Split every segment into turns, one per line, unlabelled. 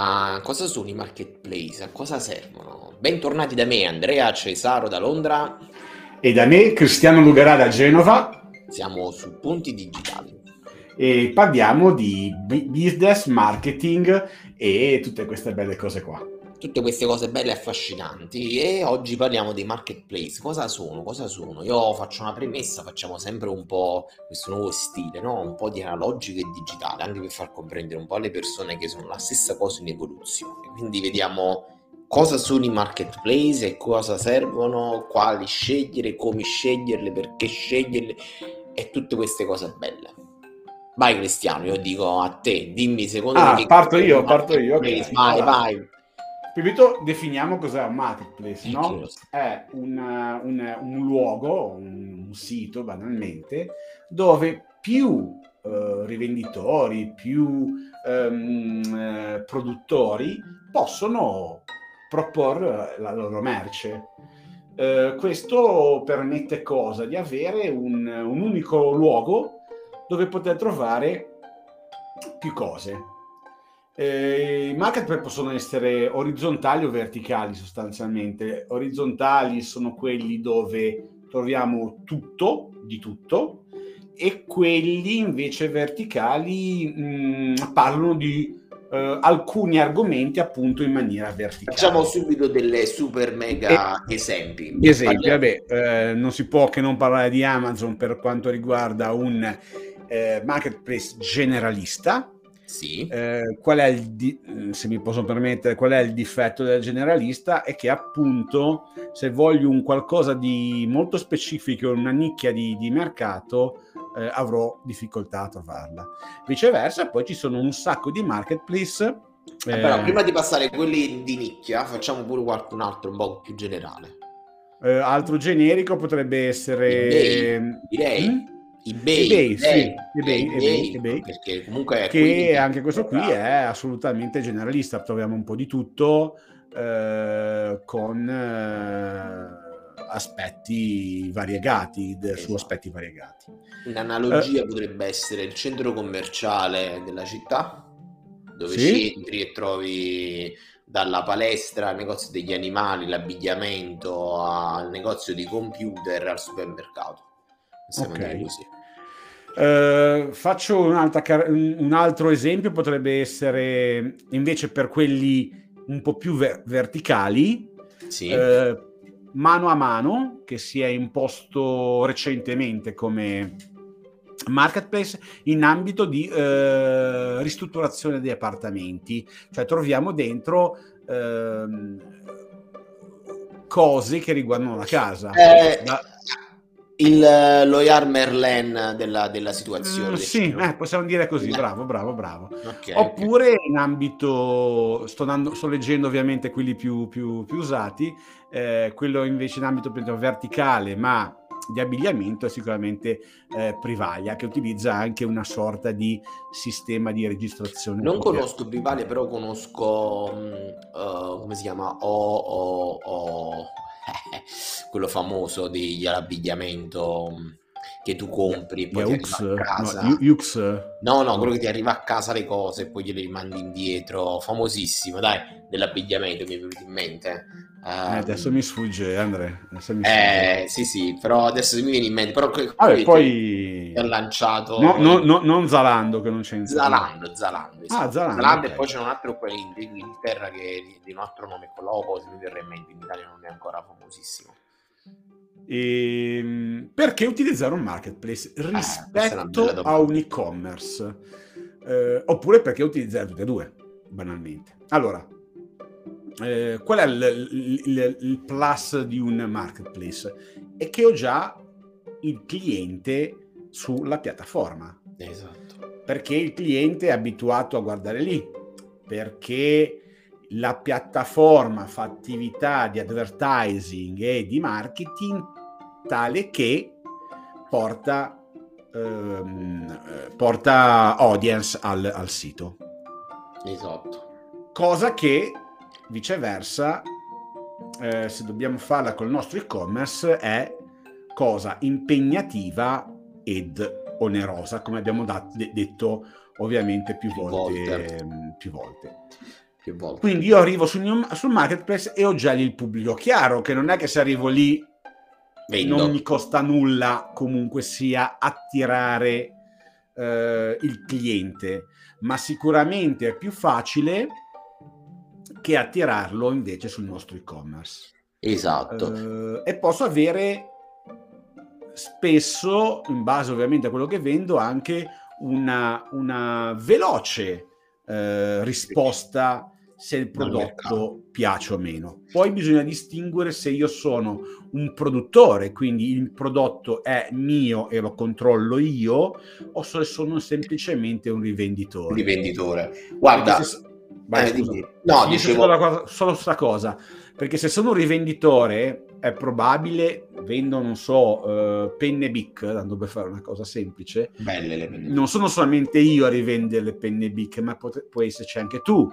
Ma cosa sono i marketplace? A cosa servono? Bentornati da me, Andrea Cesaro da Londra.
E da me, Cristiano Lugarà da Genova.
Siamo su Punti Digitali.
E parliamo di business, marketing e tutte queste belle cose qua
tutte queste cose belle e affascinanti e oggi parliamo dei marketplace. Cosa sono? Cosa sono? Io faccio una premessa, facciamo sempre un po' questo nuovo stile, no? un po' di analogico e digitale, anche per far comprendere un po' alle persone che sono la stessa cosa in evoluzione. Quindi vediamo cosa sono i marketplace e cosa servono, quali scegliere, come sceglierle, perché sceglierle e tutte queste cose belle. Vai Cristiano, io dico a te, dimmi secondo
ah,
me...
Parto io, parto io.
Okay. Vai, vai.
Tutto definiamo cos'è un marketplace, no? È una, un, un, luogo, un, un, sito banalmente, dove più eh, rivenditori, più ehm, eh, produttori possono proporre la loro merce. Eh, questo permette cosa? Di avere un, un unico luogo dove poter trovare più cose eh, I marketplace possono essere orizzontali o verticali sostanzialmente. Orizzontali sono quelli dove troviamo tutto, di tutto, e quelli invece verticali mh, mm, parlano di uh, alcuni argomenti appunto in maniera verticale.
Facciamo subito delle super mega e, esempi.
Esempi, vabbè, eh, non si può che non parlare di Amazon per quanto riguarda un eh, marketplace generalista
sì.
Eh, qual è il di- mm, se mi posso permettere, qual è il difetto del generalista? È che appunto se voglio un qualcosa di molto specifico, una nicchia di, di mercato, eh, avrò difficoltà a trovarla. Viceversa, poi ci sono un sacco di marketplace.
Eh, però prima di passare a quelli di nicchia, facciamo pure qualcun altro un po' più generale.
Eh, altro generico potrebbe essere...
EBay, Mm? eBay,
eBay, sì,
eBay,
eBay, eBay, eBay,
perché comunque
che anche questo qui è assolutamente generalista, troviamo un po' di tutto eh, con eh, aspetti variegati, esatto. su aspetti variegati.
Un'analogia eh, potrebbe essere il centro commerciale della città, dove sì? entri e trovi dalla palestra al negozio degli animali, l'abbigliamento, al negozio di computer, al supermercato possiamo okay. dire così.
Uh, faccio un altro esempio, potrebbe essere invece per quelli un po' più ver- verticali,
sì. uh,
mano a mano, che si è imposto recentemente come marketplace in ambito di uh, ristrutturazione degli appartamenti, cioè troviamo dentro ehm, cose che riguardano la casa.
Eh, da il, lo Yar Merlin della, della situazione. Mm,
sì, eh, possiamo dire così, eh. bravo, bravo, bravo. Okay, Oppure okay. in ambito, sto, andando, sto, leggendo ovviamente quelli più, più, più usati, eh, quello invece in ambito verticale, ma di abbigliamento è sicuramente eh, Privalia che utilizza anche una sorta di sistema di registrazione.
Non conosco Privalia, però conosco uh, come si chiama? O, o, o quello famoso dell'abbigliamento mm, che tu compri e poi
Yux, ti arriva a casa. No, Yux.
no, no, quello che ti arriva a casa le cose e poi gliele rimandi indietro. Famosissimo, dai, dell'abbigliamento mi è venuto in mente.
Um, eh, adesso mi sfugge, Andre. Mi
sfugge. Eh, sì, sì, però adesso mi viene in mente. Però
Vabbè, poi
ha lanciato.
No, no, no, non Zalando, che non c'è in
Zalando. Zalando,
esatto. ah, Zalando,
Zalando okay. e poi c'è un altro qua in Inghilterra che di un altro nome, con l'Opo, mi verrà in mente. In Italia non è ancora famosissimo.
E, ehm, perché utilizzare un marketplace ah, rispetto ah, a un e-commerce? Eh, oppure perché utilizzare tutte e due, banalmente. Allora, eh, qual è il, il, il, plus di un marketplace? È che ho già il cliente sulla piattaforma.
Esatto.
Perché il cliente è abituato a guardare lì, perché la piattaforma fa attività di advertising e di marketing tale che porta, ehm, porta audience al, al sito.
Esatto.
Cosa che Viceversa, eh, se dobbiamo farla col nostro e-commerce, è cosa impegnativa ed onerosa, come abbiamo dat- detto ovviamente più, volte. volte. Più volte. più volte. Quindi io arrivo sul, sul marketplace e ho già lì il pubblico. Chiaro che non è che se arrivo lì Vendo. non mi costa nulla comunque sia attirare eh, il cliente, ma sicuramente è più facile che attirarlo invece sul nostro e-commerce.
Esatto.
Eh, e posso avere spesso, in base ovviamente a quello che vendo, anche una, una veloce eh, risposta se il prodotto piace o meno. Poi bisogna distinguere se io sono un produttore, quindi il prodotto è mio e lo controllo io, o se sono semplicemente un rivenditore.
Rivenditore. Guarda, se...
Vai, eh, no, dicevo... solo questa cosa, perché se sono un rivenditore è probabile, vendo, non so, uh, penne Bic, tanto per fare una cosa semplice.
Belle le penne
Non sono solamente io a rivendere le penne Bic, ma pot- può esserci anche tu,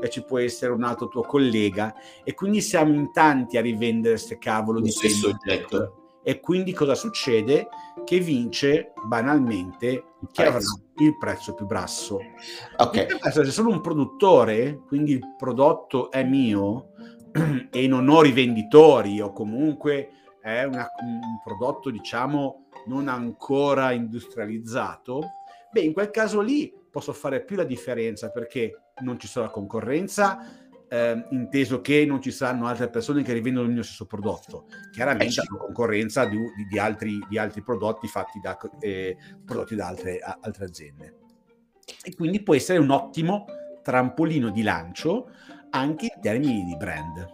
e ci può essere un altro tuo collega, e quindi siamo in tanti a rivendere queste cavolo di
penne oggetto.
E quindi cosa succede? Che vince banalmente chi avrà il prezzo più basso.
Ok.
Se sono un produttore, quindi il prodotto è mio, e non ho rivenditori o comunque è una, un prodotto diciamo non ancora industrializzato, beh in quel caso lì posso fare più la differenza perché non ci sarà concorrenza, eh, inteso che non ci saranno altre persone che rivendono il mio stesso prodotto. Chiaramente eh, certo. concorrenza di, di, di, altri, di, altri, prodotti fatti da, eh, prodotti da altre, a, altre aziende. E quindi può essere un ottimo trampolino di lancio anche in termini di brand.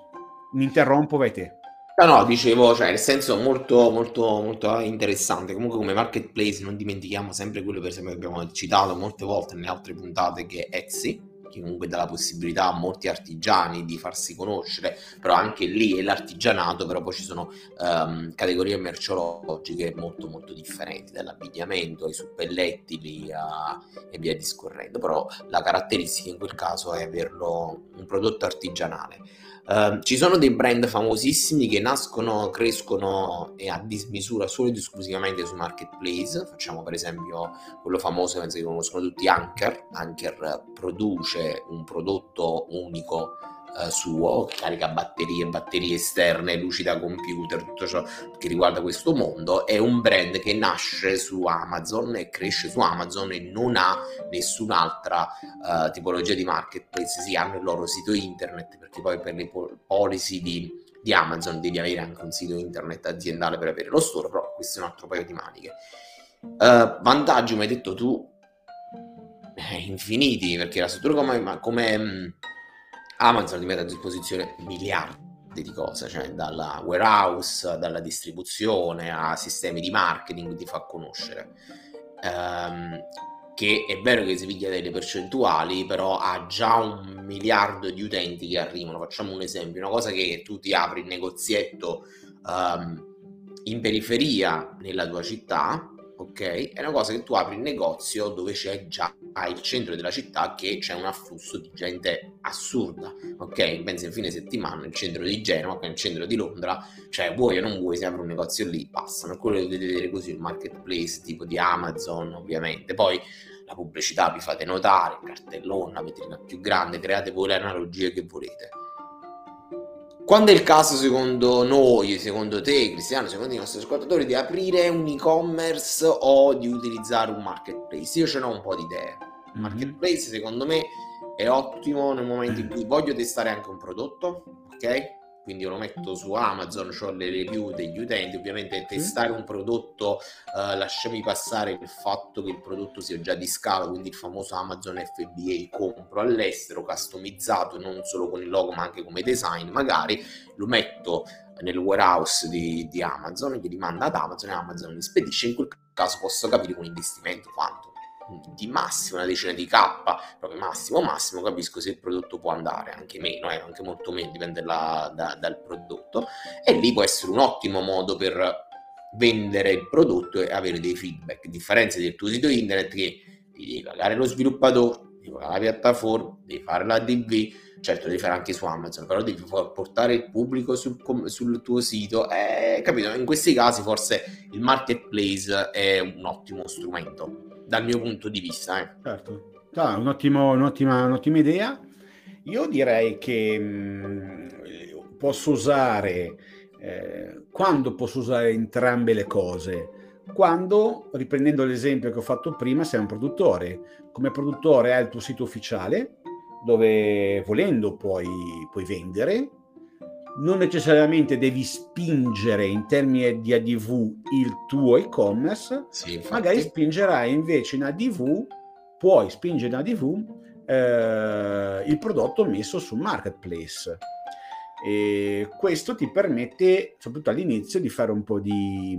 Mi interrompo, vai te.
No, no, dicevo, cioè, nel senso molto, molto, molto interessante. Comunque, come marketplace, non dimentichiamo sempre quello, per esempio, che abbiamo citato molte volte nelle altre puntate, che è Etsy, che comunque dà la possibilità a molti artigiani di farsi conoscere, però anche lì è l'artigianato, però poi ci sono um, categorie merceologiche molto molto differenti, dall'abbigliamento ai suppellettili a, e via discorrendo, però la caratteristica in quel caso è averlo un prodotto artigianale. Uh, ci sono dei brand famosissimi che nascono, crescono e a dismisura solo ed esclusivamente su marketplace. Facciamo per esempio quello famoso, penso che conoscono tutti, Anker. Anker produce un prodotto unico eh, suo, carica batterie, batterie esterne, luci da computer, tutto ciò che riguarda questo mondo, è un brand che nasce su Amazon e cresce su Amazon e non ha nessun'altra uh, tipologia di marketplace, sì, hanno il loro sito internet perché poi per le policy di, di Amazon devi avere anche un sito internet aziendale per avere lo store, però questo è un altro paio di maniche. Uh, vantaggi, come hai detto tu, eh, infiniti, perché la struttura come, come mm, Amazon ti mette a disposizione miliardi di cose, cioè dalla warehouse, dalla distribuzione a sistemi di marketing, ti fa conoscere. Um, che è vero che si piglia delle percentuali, però ha già un miliardo di utenti che arrivano. Facciamo un esempio, una cosa che tu ti apri il negozietto um, in periferia nella tua città, ok? È una cosa che tu apri il negozio dove c'è già il centro della città che c'è un afflusso di gente assurda, ok? Pensi in fine settimana nel centro di Genova, nel centro di Londra, cioè vuoi o non vuoi, si apre un negozio lì, passano. Quello che dovete vedere così il marketplace tipo di Amazon, ovviamente. Poi la pubblicità vi fate notare, il cartellone, la vetrina più grande, create voi le analogie che volete quando è il caso, secondo noi, secondo te, Cristiano, secondo i nostri ascoltatori, di aprire un e-commerce o di utilizzare un marketplace? Io ce n'ho un po' di idee. Il marketplace, secondo me, è ottimo nel momento in cui voglio testare anche un prodotto, ok? Quindi io lo metto su Amazon, ho le review degli utenti, ovviamente testare un prodotto, eh, lasciami passare il fatto che il prodotto sia già di scala, quindi il famoso Amazon FBA compro all'estero, customizzato non solo con il logo ma anche come design, magari lo metto nel warehouse di, di Amazon che li manda ad Amazon e Amazon li spedisce, in quel caso posso capire un investimento quanto di massimo una decina di K, proprio massimo massimo, capisco se il prodotto può andare, anche meno, eh, anche molto meno, dipende la, da, dal prodotto, e lì può essere un ottimo modo per vendere il prodotto e avere dei feedback, a differenza del tuo sito internet che ti devi pagare lo sviluppatore, devi pagare la piattaforma, devi fare la DV, certo devi fare anche su Amazon, però devi portare il pubblico sul, sul tuo sito, eh, capito? In questi casi forse il marketplace è un ottimo strumento dal mio punto di vista. Eh.
Certo, ah, un ottimo, un'ottima, un'ottima idea. Io direi che mh, mm, posso usare, eh, quando posso usare entrambe le cose? Quando, riprendendo l'esempio che ho fatto prima, sei un produttore. Come produttore hai il tuo sito ufficiale, dove volendo puoi, puoi vendere, non necessariamente devi spingere in termini di ADV il tuo e-commerce, sì, magari spingerai invece in ADV, puoi spingere in ADV eh, il prodotto messo su marketplace. E questo ti permette, soprattutto all'inizio, di fare un po' di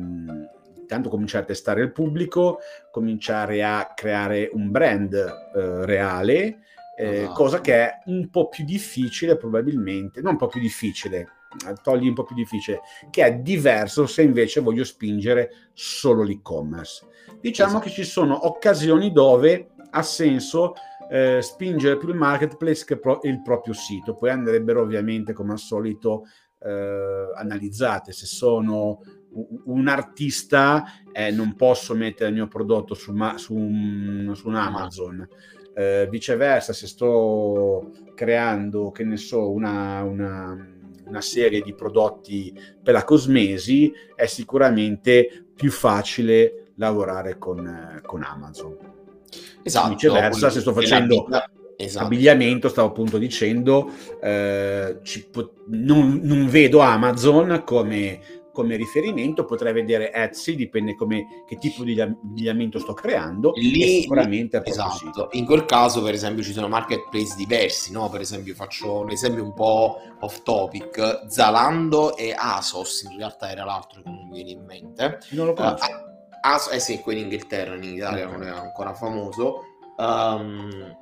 tanto cominciare a testare il pubblico, cominciare a creare un brand eh, reale, eh, esatto. cosa che è un po' più difficile probabilmente, non un po' più difficile, togli un po' più difficile, che è diverso se invece voglio spingere solo l'e-commerce. Diciamo esatto. che ci sono occasioni dove ha senso eh, spingere più il marketplace che pro- il proprio sito. Poi andrebbero ovviamente, come al solito, eh, analizzate. Se sono un artista, eh, non posso mettere il mio prodotto su, ma- su, un, su un Amazon. Eh, viceversa, se sto creando, che ne so, una, una, una, serie di prodotti per la cosmesi, è sicuramente più facile lavorare con, con Amazon. Esatto. Viceversa, se sto facendo esatto. abbigliamento, stavo appunto dicendo, eh, po- non, non, vedo Amazon come, come, riferimento, potrei vedere Etsy, dipende come, che tipo di abbigliamento sto creando,
Lì, sicuramente esatto. In quel caso, per esempio, ci sono marketplace diversi, no? Per esempio, faccio un esempio un po' off topic, Zalando e Asos, in realtà era l'altro che non mi viene in mente.
Non lo conosco. Uh,
As- eh sì, qui in Inghilterra, in Italia non è ancora famoso. Um,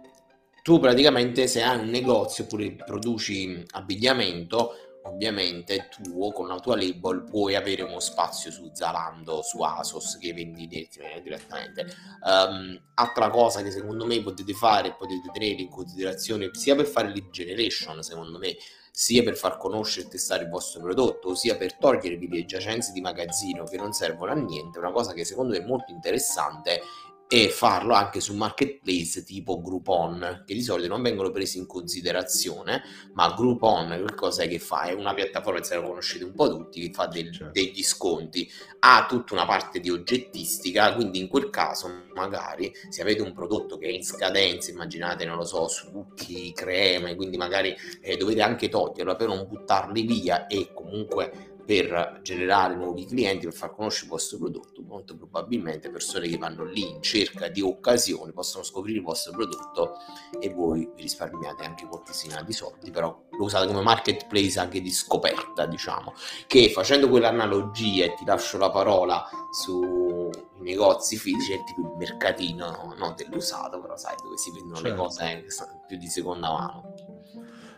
tu praticamente se hai un negozio oppure produci abbigliamento, ovviamente tu con la tua label puoi avere uno spazio su Zalando, su Asos che vendi direttamente. Um, altra cosa che secondo me potete fare, potete tenere in considerazione sia per fare lead generation, secondo me, sia per far conoscere e testare il vostro prodotto, sia per togliervi le giacenze di magazzino che non servono a niente, una cosa che secondo me è molto interessante e farlo anche su marketplace tipo Groupon che di solito non vengono presi in considerazione ma Groupon che cosa è che fa? è una piattaforma se la conoscete un po' tutti che fa del, certo. degli sconti ha tutta una parte di oggettistica quindi in quel caso magari se avete un prodotto che è in scadenza immaginate non lo so succhi, creme quindi magari eh, dovete anche toglierlo per non buttarli via e comunque per generare nuovi clienti, per far conoscere il vostro prodotto, molto probabilmente persone che vanno lì in cerca di occasioni possono scoprire il vostro prodotto e voi vi risparmiate anche moltissimi di soldi, però lo usate come marketplace anche di scoperta, diciamo, che facendo quell'analogia e ti lascio la parola sui negozi fisici è tipo il mercatino no, dell'usato, però sai dove si vendono certo. le cose più di seconda mano.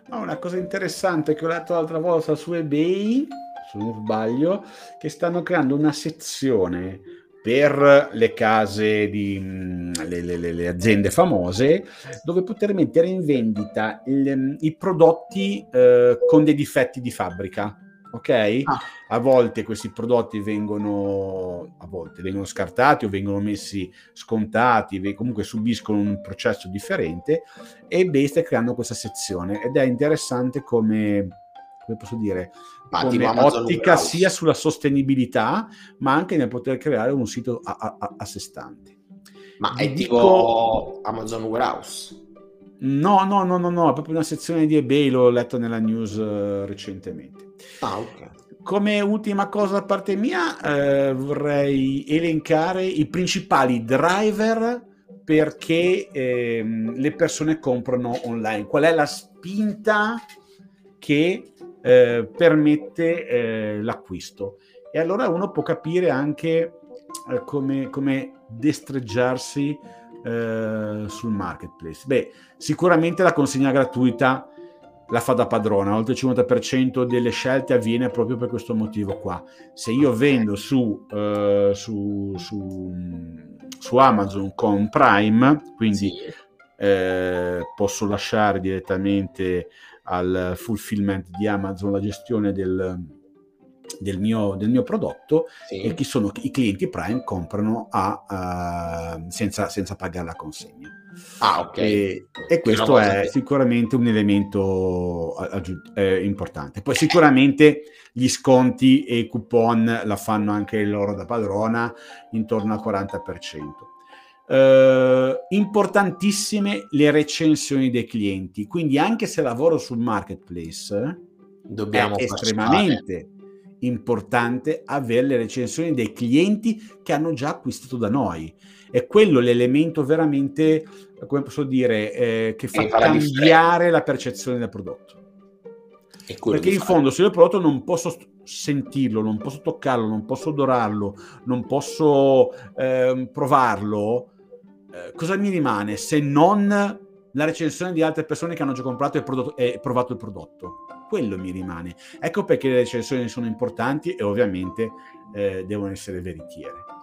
No, una cosa interessante che ho letto l'altra volta su eBay se non sbaglio, che stanno creando una sezione per le case di mm, le, le, le aziende famose dove poter mettere in vendita il, i prodotti eh, con dei difetti di fabbrica ok? Ah. A volte questi prodotti vengono, a volte vengono scartati o vengono messi scontati, comunque subiscono un processo differente e eBay sta creando questa sezione ed è interessante come, come posso dire, come ottica sia sulla sostenibilità, ma anche nel poter creare un sito a, a, a sé stante.
Ma è dico... tipo Amazon Warehouse?
No, no, no, no, no, è proprio una sezione di eBay, l'ho letto nella news uh, recentemente.
Ah, ok.
Come ultima cosa da parte mia, eh, vorrei elencare i principali driver perché eh, le persone comprano online. Qual è la spinta che eh, permette eh, l'acquisto. E allora uno può capire anche eh, come, come, destreggiarsi eh, sul marketplace. Beh, sicuramente la consegna gratuita la fa da padrona, oltre il 50% delle scelte avviene proprio per questo motivo qua. Se io vendo su, uh, su, su, su, Amazon con Prime, quindi sì. eh, posso lasciare direttamente al fulfillment di Amazon la gestione del, del, mio, del mio, prodotto sì. e chi sono i clienti Prime comprano a, uh, senza, senza, pagare la consegna. Ah, ok. E, e questo è che... sicuramente un elemento aggiun- eh, importante. Poi sicuramente gli sconti e i coupon la fanno anche loro da padrona, intorno al 40%. Uh, importantissime le recensioni dei clienti, quindi anche se lavoro sul marketplace, Dobbiamo è estremamente importante avere le recensioni dei clienti che hanno già acquistato da noi. È quello l'elemento veramente, come posso dire, eh, che fa cambiare la percezione del prodotto. Perché in fondo se io il prodotto non posso sentirlo, non posso toccarlo, non posso odorarlo, non posso eh, provarlo, eh, cosa mi rimane se non la recensione di altre persone che hanno già comprato e, prodotto, e provato il prodotto? quello mi rimane. Ecco perché le recensioni sono importanti e ovviamente eh, devono essere veritiere.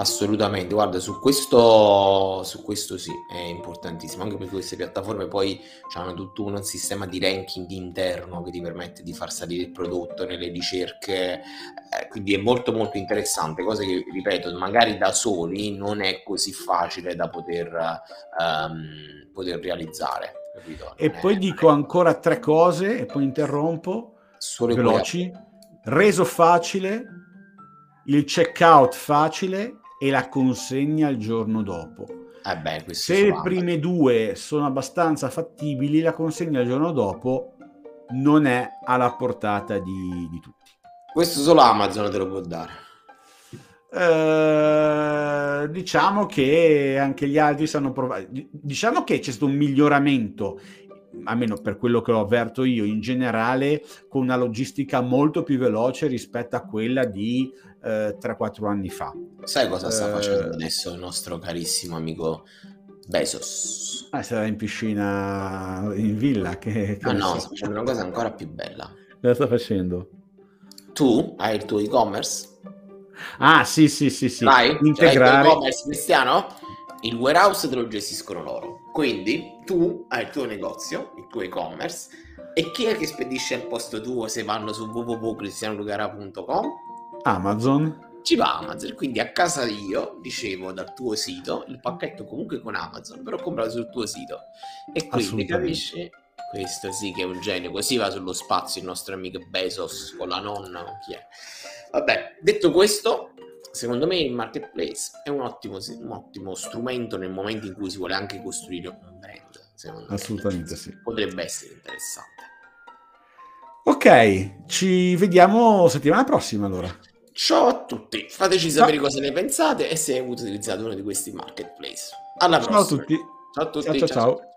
Assolutamente, guarda, su questo, su questo sì, è importantissimo, anche perché queste piattaforme poi hanno tutto un sistema di ranking interno che ti permette di far salire il prodotto nelle ricerche, eh, quindi è molto molto interessante, cosa che, ripeto, magari da soli non è così facile da poter, um, poter realizzare.
Capito? E poi dico ancora tre cose e poi interrompo. Solo veloci. Reso facile, il checkout facile e la consegna il giorno dopo.
Eh beh,
Se le prime due sono abbastanza fattibili, la consegna il giorno dopo non è alla portata di, di tutti.
Questo solo Amazon te lo può dare.
Uh, diciamo che anche gli altri sanno provare. Diciamo che c'è stato un miglioramento, almeno per quello che ho avverto io, in generale, con una logistica molto più veloce rispetto a quella di eh, 3-4 anni fa.
Sai cosa sta uh, facendo adesso il nostro carissimo amico Bezos?
Ah, sarà in piscina in villa. Che,
che ah, no, sta facendo una cosa ancora più bella.
Cosa sta facendo?
Tu hai il tuo e-commerce
Ah, sì, sì, sì, sì.
Vai, integrare. Cioè, e-commerce cristiano, il warehouse te lo gestiscono loro. Quindi tu hai il tuo negozio, il tuo e-commerce, e chi è che spedisce al posto tuo se vanno su www.cristianolugara.com?
Amazon.
Ci va Amazon, quindi a casa io ricevo dal tuo sito il pacchetto comunque con Amazon, però comprato sul tuo sito. E quindi capisci? Questo sì che è un genio, così va sullo spazio il nostro amico Bezos con la nonna, chi è? Vabbè, detto questo, secondo me il marketplace è un ottimo, un ottimo strumento nel momento in cui si vuole anche costruire un brand.
Assolutamente me. sì.
Potrebbe essere interessante.
Ok, ci vediamo settimana prossima allora.
Ciao a tutti, fateci sapere ciao. cosa ne pensate e se avete utilizzato uno di questi marketplace. Alla prossima.
Ciao a tutti.
Ciao a tutti.
ciao. ciao. ciao.